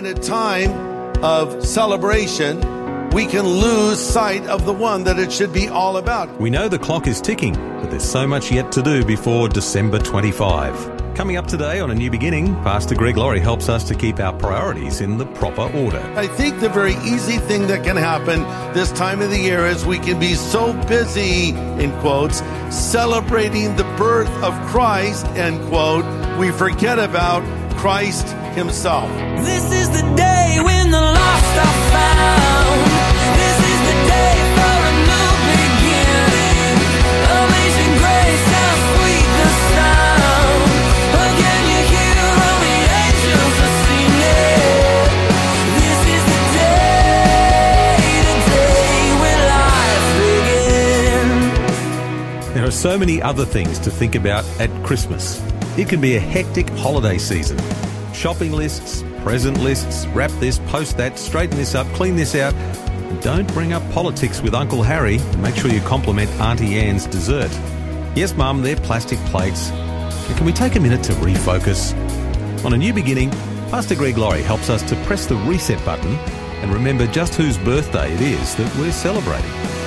In a time of celebration, we can lose sight of the one that it should be all about. We know the clock is ticking, but there's so much yet to do before December 25. Coming up today on A New Beginning, Pastor Greg Laurie helps us to keep our priorities in the proper order. I think the very easy thing that can happen this time of the year is we can be so busy, in quotes, celebrating the birth of Christ, end quote, we forget about Christ himself. This is the day when the lost are found. This is the day for a new beginning. Amazing grace, how sweet the sound. Again, you hear all the angels are singing. This is the day, the day when life begins. There are so many other things to think about at Christmas. It can be a hectic holiday season. Shopping lists, present lists, wrap this, post that, straighten this up, clean this out. Don't bring up politics with Uncle Harry. Make sure you compliment Auntie Anne's dessert. Yes, Mum, they're plastic plates. And can we take a minute to refocus? On a new beginning, Pastor Greg Laurie helps us to press the reset button and remember just whose birthday it is that we're celebrating.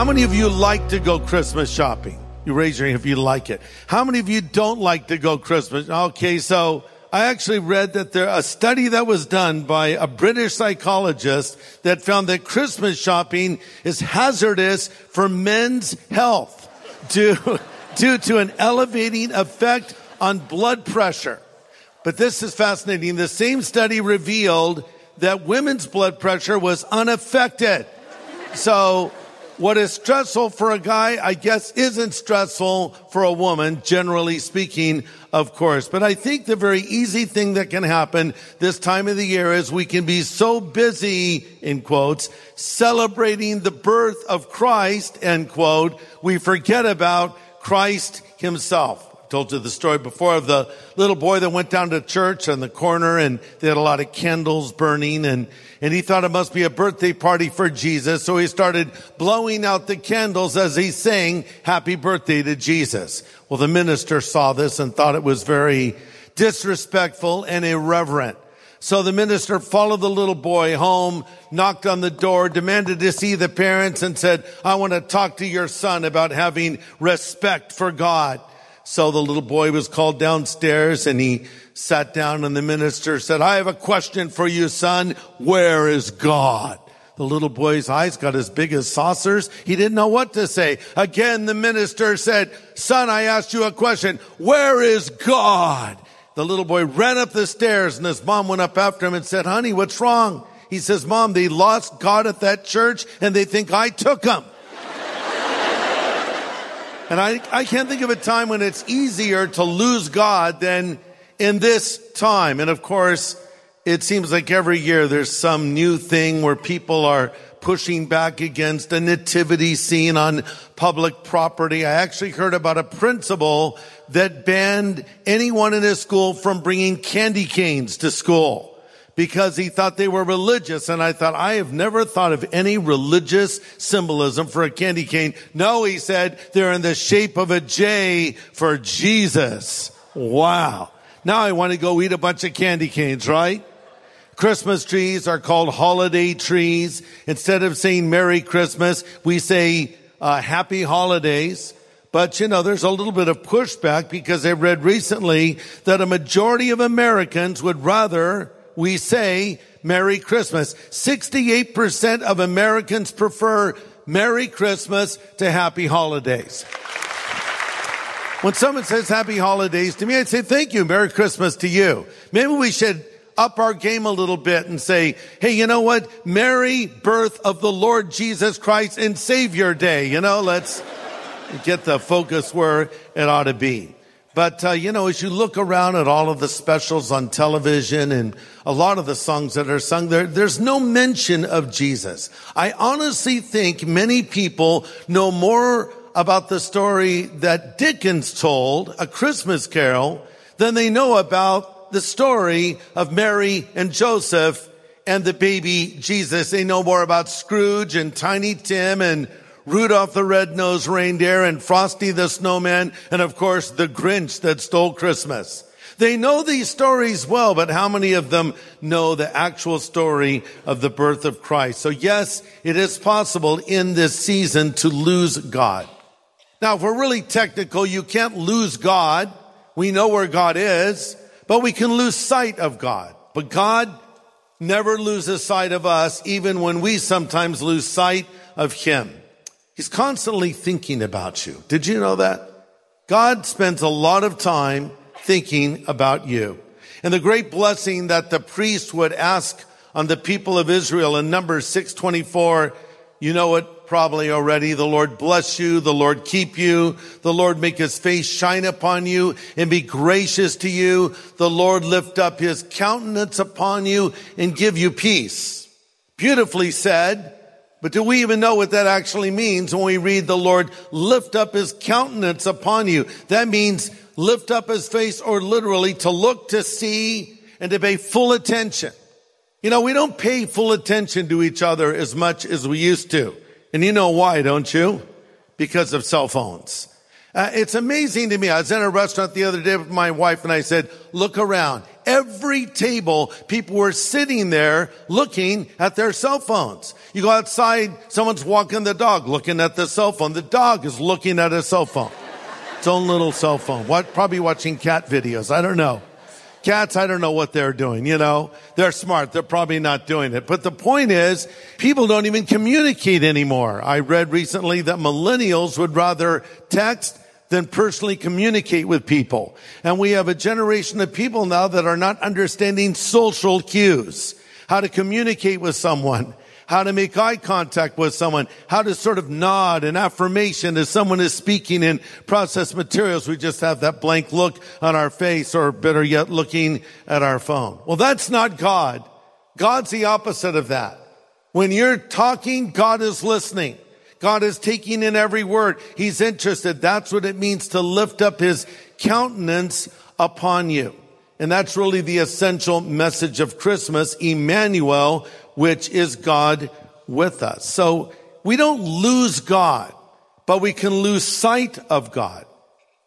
How many of you like to go Christmas shopping? You raise your hand if you like it. How many of you don't like to go Christmas? Okay, so I actually read that there a study that was done by a British psychologist that found that Christmas shopping is hazardous for men's health due, due to an elevating effect on blood pressure. But this is fascinating. The same study revealed that women's blood pressure was unaffected. So what is stressful for a guy, I guess isn't stressful for a woman, generally speaking, of course. But I think the very easy thing that can happen this time of the year is we can be so busy, in quotes, celebrating the birth of Christ, end quote, we forget about Christ himself told you the story before of the little boy that went down to church on the corner and they had a lot of candles burning and, and he thought it must be a birthday party for Jesus. So he started blowing out the candles as he sang happy birthday to Jesus. Well, the minister saw this and thought it was very disrespectful and irreverent. So the minister followed the little boy home, knocked on the door, demanded to see the parents and said, I want to talk to your son about having respect for God. So the little boy was called downstairs and he sat down and the minister said, I have a question for you, son. Where is God? The little boy's eyes got as big as saucers. He didn't know what to say. Again, the minister said, son, I asked you a question. Where is God? The little boy ran up the stairs and his mom went up after him and said, honey, what's wrong? He says, mom, they lost God at that church and they think I took him. And I, I can't think of a time when it's easier to lose God than in this time. And of course, it seems like every year there's some new thing where people are pushing back against a nativity scene on public property. I actually heard about a principal that banned anyone in his school from bringing candy canes to school because he thought they were religious. And I thought, I have never thought of any religious symbolism for a candy cane. No, he said, they're in the shape of a J for Jesus. Wow. Now I want to go eat a bunch of candy canes, right? Christmas trees are called holiday trees. Instead of saying Merry Christmas, we say uh, Happy Holidays. But you know, there's a little bit of pushback because I read recently that a majority of Americans would rather we say Merry Christmas. 68% of Americans prefer Merry Christmas to Happy Holidays. When someone says Happy Holidays to me, I'd say thank you. Merry Christmas to you. Maybe we should up our game a little bit and say, hey, you know what? Merry birth of the Lord Jesus Christ and Savior Day. You know, let's get the focus where it ought to be. But, uh, you know, as you look around at all of the specials on television and a lot of the songs that are sung there, there's no mention of Jesus. I honestly think many people know more about the story that Dickens told, A Christmas Carol, than they know about the story of Mary and Joseph and the baby Jesus. They know more about Scrooge and Tiny Tim and Rudolph the Red-Nosed Reindeer and Frosty the Snowman and of course the Grinch that stole Christmas. They know these stories well, but how many of them know the actual story of the birth of Christ? So yes, it is possible in this season to lose God. Now, if we're really technical, you can't lose God. We know where God is, but we can lose sight of God. But God never loses sight of us, even when we sometimes lose sight of Him. He's constantly thinking about you. Did you know that? God spends a lot of time thinking about you. And the great blessing that the priest would ask on the people of Israel in Numbers 624, you know it probably already. The Lord bless you. The Lord keep you. The Lord make his face shine upon you and be gracious to you. The Lord lift up his countenance upon you and give you peace. Beautifully said. But do we even know what that actually means when we read the Lord lift up his countenance upon you? That means lift up his face or literally to look to see and to pay full attention. You know, we don't pay full attention to each other as much as we used to. And you know why, don't you? Because of cell phones. Uh, it's amazing to me. I was in a restaurant the other day with my wife and I said, look around. Every table, people were sitting there looking at their cell phones. You go outside, someone's walking the dog, looking at the cell phone. The dog is looking at a cell phone. Its own little cell phone. What? Probably watching cat videos. I don't know. Cats, I don't know what they're doing, you know. They're smart. They're probably not doing it. But the point is, people don't even communicate anymore. I read recently that millennials would rather text than personally communicate with people. And we have a generation of people now that are not understanding social cues, how to communicate with someone how to make eye contact with someone, how to sort of nod an affirmation as someone is speaking in processed materials. We just have that blank look on our face or better yet looking at our phone. Well, that's not God. God's the opposite of that. When you're talking, God is listening. God is taking in every word. He's interested. That's what it means to lift up his countenance upon you. And that's really the essential message of Christmas, Emmanuel, which is God with us. So we don't lose God, but we can lose sight of God.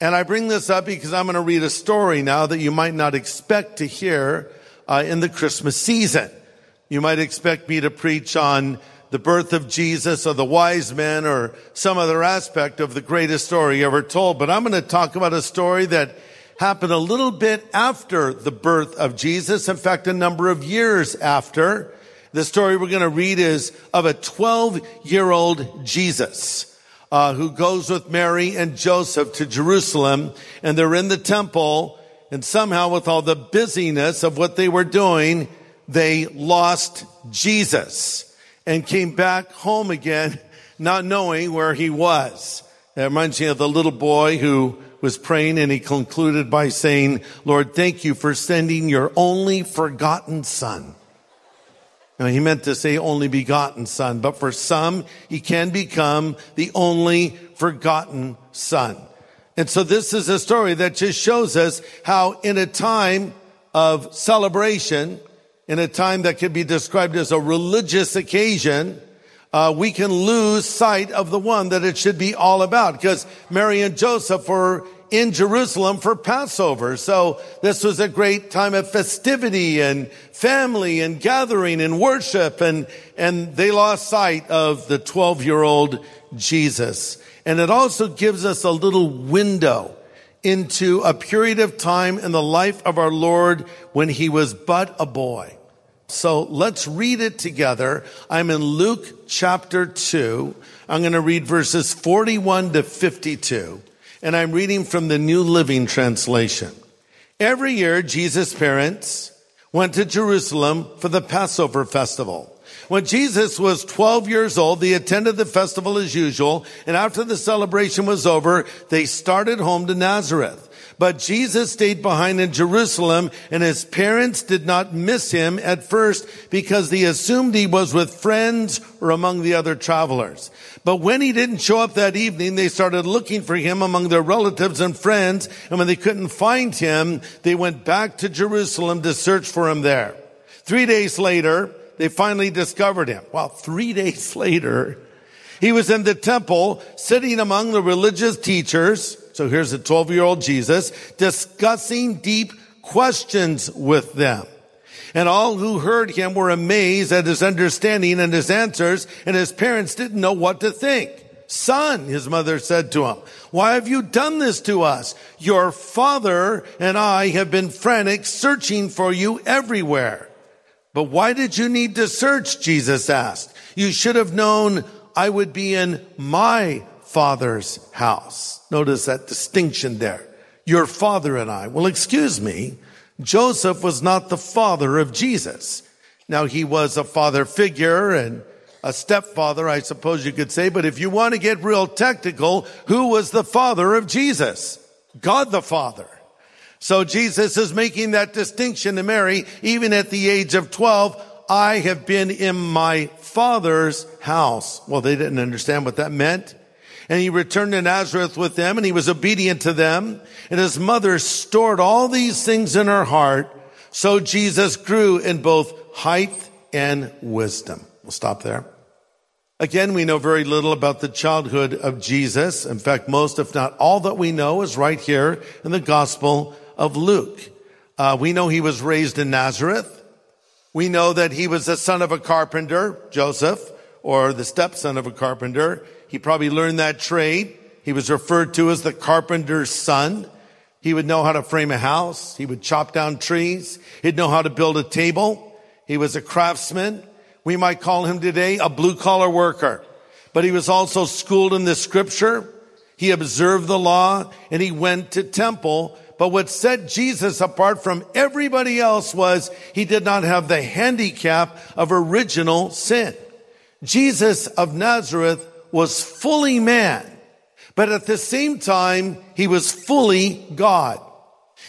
And I bring this up because I'm going to read a story now that you might not expect to hear uh, in the Christmas season. You might expect me to preach on the birth of Jesus or the wise men or some other aspect of the greatest story ever told. But I'm going to talk about a story that happened a little bit after the birth of Jesus. In fact, a number of years after. The story we're going to read is of a 12 year old Jesus. Uh, who goes with Mary and Joseph to Jerusalem and they're in the temple and somehow with all the busyness of what they were doing, they lost Jesus and came back home again, not knowing where he was. That reminds me of the little boy who was praying and he concluded by saying, Lord, thank you for sending your only forgotten son now, he meant to say only begotten son, but for some, he can become the only forgotten son. And so this is a story that just shows us how in a time of celebration, in a time that could be described as a religious occasion, uh, we can lose sight of the one that it should be all about because Mary and Joseph were in Jerusalem for Passover. So this was a great time of festivity and family and gathering and worship and, and they lost sight of the 12 year old Jesus. And it also gives us a little window into a period of time in the life of our Lord when he was but a boy. So let's read it together. I'm in Luke chapter 2. I'm going to read verses 41 to 52 and I'm reading from the New Living Translation. Every year, Jesus' parents went to Jerusalem for the Passover festival. When Jesus was 12 years old, they attended the festival as usual, and after the celebration was over, they started home to Nazareth. But Jesus stayed behind in Jerusalem, and his parents did not miss him at first because they assumed he was with friends or among the other travelers. But when he didn't show up that evening, they started looking for him among their relatives and friends, and when they couldn't find him, they went back to Jerusalem to search for him there. Three days later, they finally discovered him. Well, three days later, he was in the temple sitting among the religious teachers. So here's a 12 year old Jesus discussing deep questions with them. And all who heard him were amazed at his understanding and his answers, and his parents didn't know what to think. Son, his mother said to him, why have you done this to us? Your father and I have been frantic searching for you everywhere. But why did you need to search? Jesus asked. You should have known I would be in my father's house. Notice that distinction there. Your father and I. Well, excuse me. Joseph was not the father of Jesus. Now he was a father figure and a stepfather, I suppose you could say, but if you want to get real technical, who was the father of Jesus? God the Father. So Jesus is making that distinction to Mary, even at the age of 12, I have been in my father's house. Well, they didn't understand what that meant. And he returned to Nazareth with them and he was obedient to them. And his mother stored all these things in her heart. So Jesus grew in both height and wisdom. We'll stop there. Again, we know very little about the childhood of Jesus. In fact, most, if not all that we know is right here in the Gospel of Luke. Uh, we know he was raised in Nazareth. We know that he was the son of a carpenter, Joseph, or the stepson of a carpenter. He probably learned that trade. He was referred to as the carpenter's son. He would know how to frame a house. He would chop down trees. He'd know how to build a table. He was a craftsman. We might call him today a blue collar worker. But he was also schooled in the scripture. He observed the law and he went to temple. But what set Jesus apart from everybody else was he did not have the handicap of original sin. Jesus of Nazareth was fully man, but at the same time, he was fully God.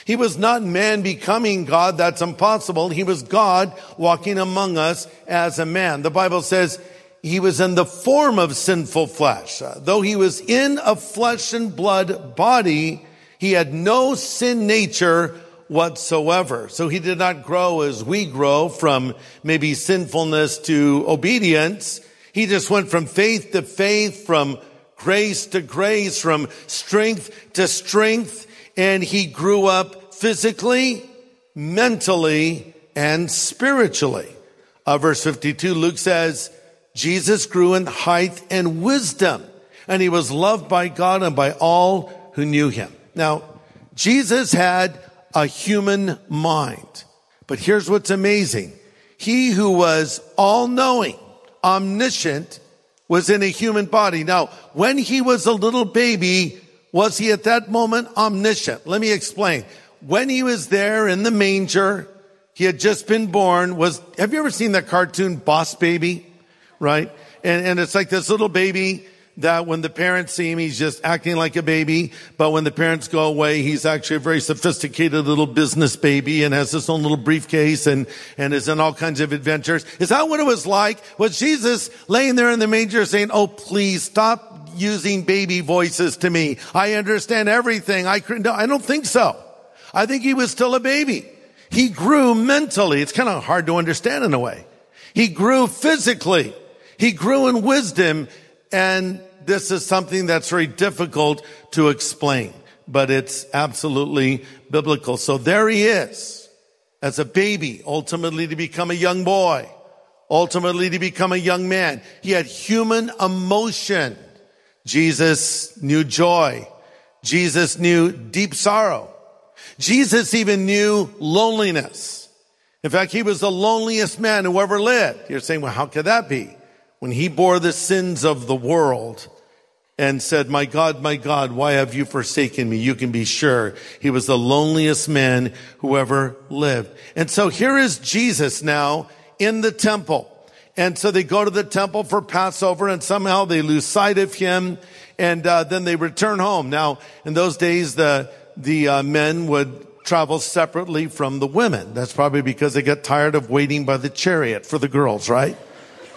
He was not man becoming God. That's impossible. He was God walking among us as a man. The Bible says he was in the form of sinful flesh. Though he was in a flesh and blood body, he had no sin nature whatsoever. So he did not grow as we grow from maybe sinfulness to obedience. He just went from faith to faith, from grace to grace, from strength to strength, and he grew up physically, mentally, and spiritually. Uh, verse 52, Luke says, Jesus grew in height and wisdom, and he was loved by God and by all who knew him. Now, Jesus had a human mind, but here's what's amazing. He who was all knowing, omniscient was in a human body. Now, when he was a little baby, was he at that moment omniscient? Let me explain. When he was there in the manger, he had just been born, was, have you ever seen that cartoon Boss Baby? Right? And, and it's like this little baby that when the parents see him, he's just acting like a baby. But when the parents go away, he's actually a very sophisticated little business baby and has his own little briefcase and, and is in all kinds of adventures. Is that what it was like? Was Jesus laying there in the manger saying, Oh, please stop using baby voices to me. I understand everything. I, no, I don't think so. I think he was still a baby. He grew mentally. It's kind of hard to understand in a way. He grew physically. He grew in wisdom and this is something that's very difficult to explain, but it's absolutely biblical. So there he is as a baby, ultimately to become a young boy, ultimately to become a young man. He had human emotion. Jesus knew joy. Jesus knew deep sorrow. Jesus even knew loneliness. In fact, he was the loneliest man who ever lived. You're saying, well, how could that be? When he bore the sins of the world, and said, my God, my God, why have you forsaken me? You can be sure he was the loneliest man who ever lived. And so here is Jesus now in the temple. And so they go to the temple for Passover and somehow they lose sight of him and uh, then they return home. Now, in those days, the, the uh, men would travel separately from the women. That's probably because they got tired of waiting by the chariot for the girls, right?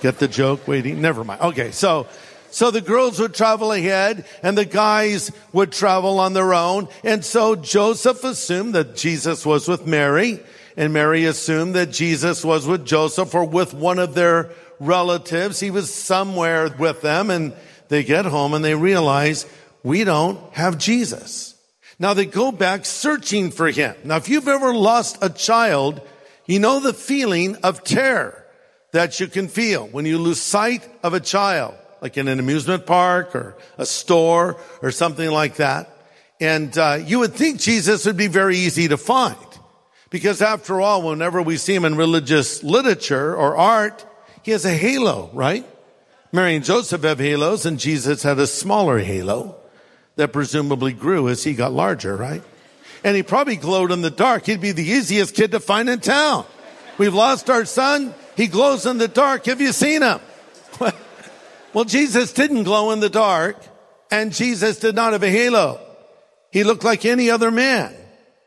Get the joke? Waiting? Never mind. Okay, so so the girls would travel ahead and the guys would travel on their own. And so Joseph assumed that Jesus was with Mary and Mary assumed that Jesus was with Joseph or with one of their relatives. He was somewhere with them and they get home and they realize we don't have Jesus. Now they go back searching for him. Now if you've ever lost a child, you know the feeling of terror that you can feel when you lose sight of a child like in an amusement park or a store or something like that. And uh, you would think Jesus would be very easy to find. Because after all, whenever we see him in religious literature or art, he has a halo, right? Mary and Joseph have halos and Jesus had a smaller halo that presumably grew as he got larger, right? And he probably glowed in the dark. He'd be the easiest kid to find in town. We've lost our son. He glows in the dark. Have you seen him? Well, Jesus didn't glow in the dark and Jesus did not have a halo. He looked like any other man.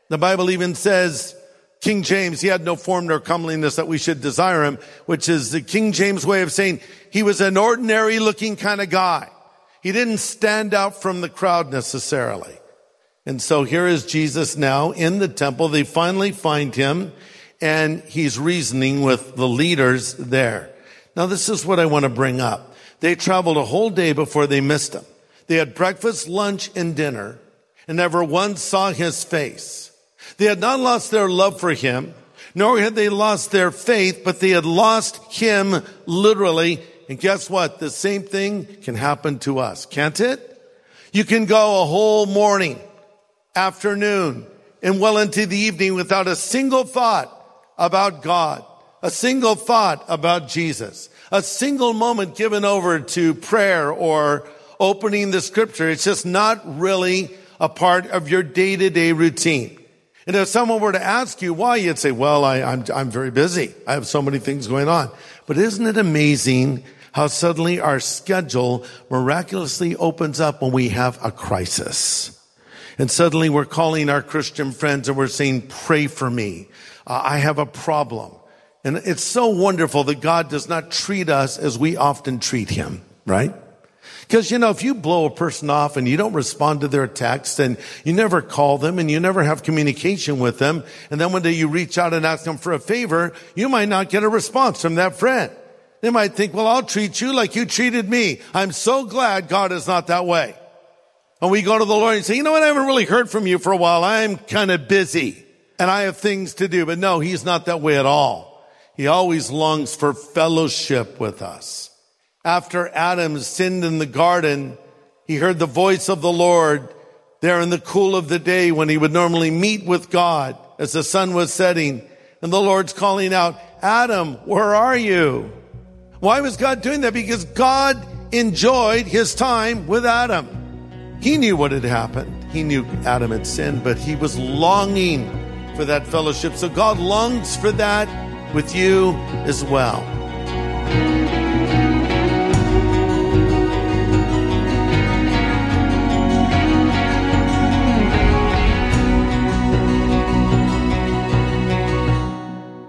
The Bible even says King James, he had no form nor comeliness that we should desire him, which is the King James way of saying he was an ordinary looking kind of guy. He didn't stand out from the crowd necessarily. And so here is Jesus now in the temple. They finally find him and he's reasoning with the leaders there. Now this is what I want to bring up. They traveled a whole day before they missed him. They had breakfast, lunch, and dinner, and never once saw his face. They had not lost their love for him, nor had they lost their faith, but they had lost him literally. And guess what? The same thing can happen to us, can't it? You can go a whole morning, afternoon, and well into the evening without a single thought about God, a single thought about Jesus a single moment given over to prayer or opening the scripture. It's just not really a part of your day to day routine. And if someone were to ask you why, you'd say, well, I, am I'm, I'm very busy. I have so many things going on. But isn't it amazing how suddenly our schedule miraculously opens up when we have a crisis? And suddenly we're calling our Christian friends and we're saying, pray for me. Uh, I have a problem. And it's so wonderful that God does not treat us as we often treat him, right? Because, you know, if you blow a person off and you don't respond to their text and you never call them and you never have communication with them, and then one day you reach out and ask them for a favor, you might not get a response from that friend. They might think, well, I'll treat you like you treated me. I'm so glad God is not that way. And we go to the Lord and say, you know what? I haven't really heard from you for a while. I'm kind of busy and I have things to do. But no, he's not that way at all. He always longs for fellowship with us. After Adam sinned in the garden, he heard the voice of the Lord there in the cool of the day when he would normally meet with God as the sun was setting. And the Lord's calling out, Adam, where are you? Why was God doing that? Because God enjoyed his time with Adam. He knew what had happened. He knew Adam had sinned, but he was longing for that fellowship. So God longs for that with you as well.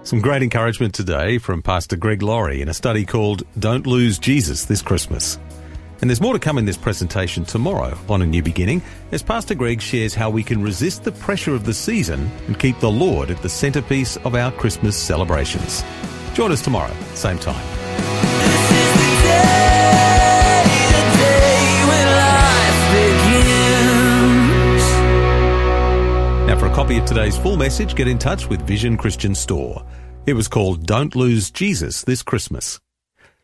Some great encouragement today from Pastor Greg Laurie in a study called Don't Lose Jesus This Christmas. And there's more to come in this presentation tomorrow on A New Beginning as Pastor Greg shares how we can resist the pressure of the season and keep the Lord at the centerpiece of our Christmas celebrations. Join us tomorrow, same time. Now, for a copy of today's full message, get in touch with Vision Christian Store. It was called Don't Lose Jesus This Christmas.